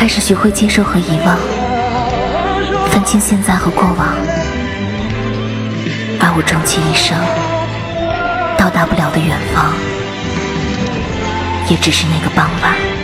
开始学会接受和遗忘分清现在和过往而我终其一生到达不了的远方也只是那个傍晚。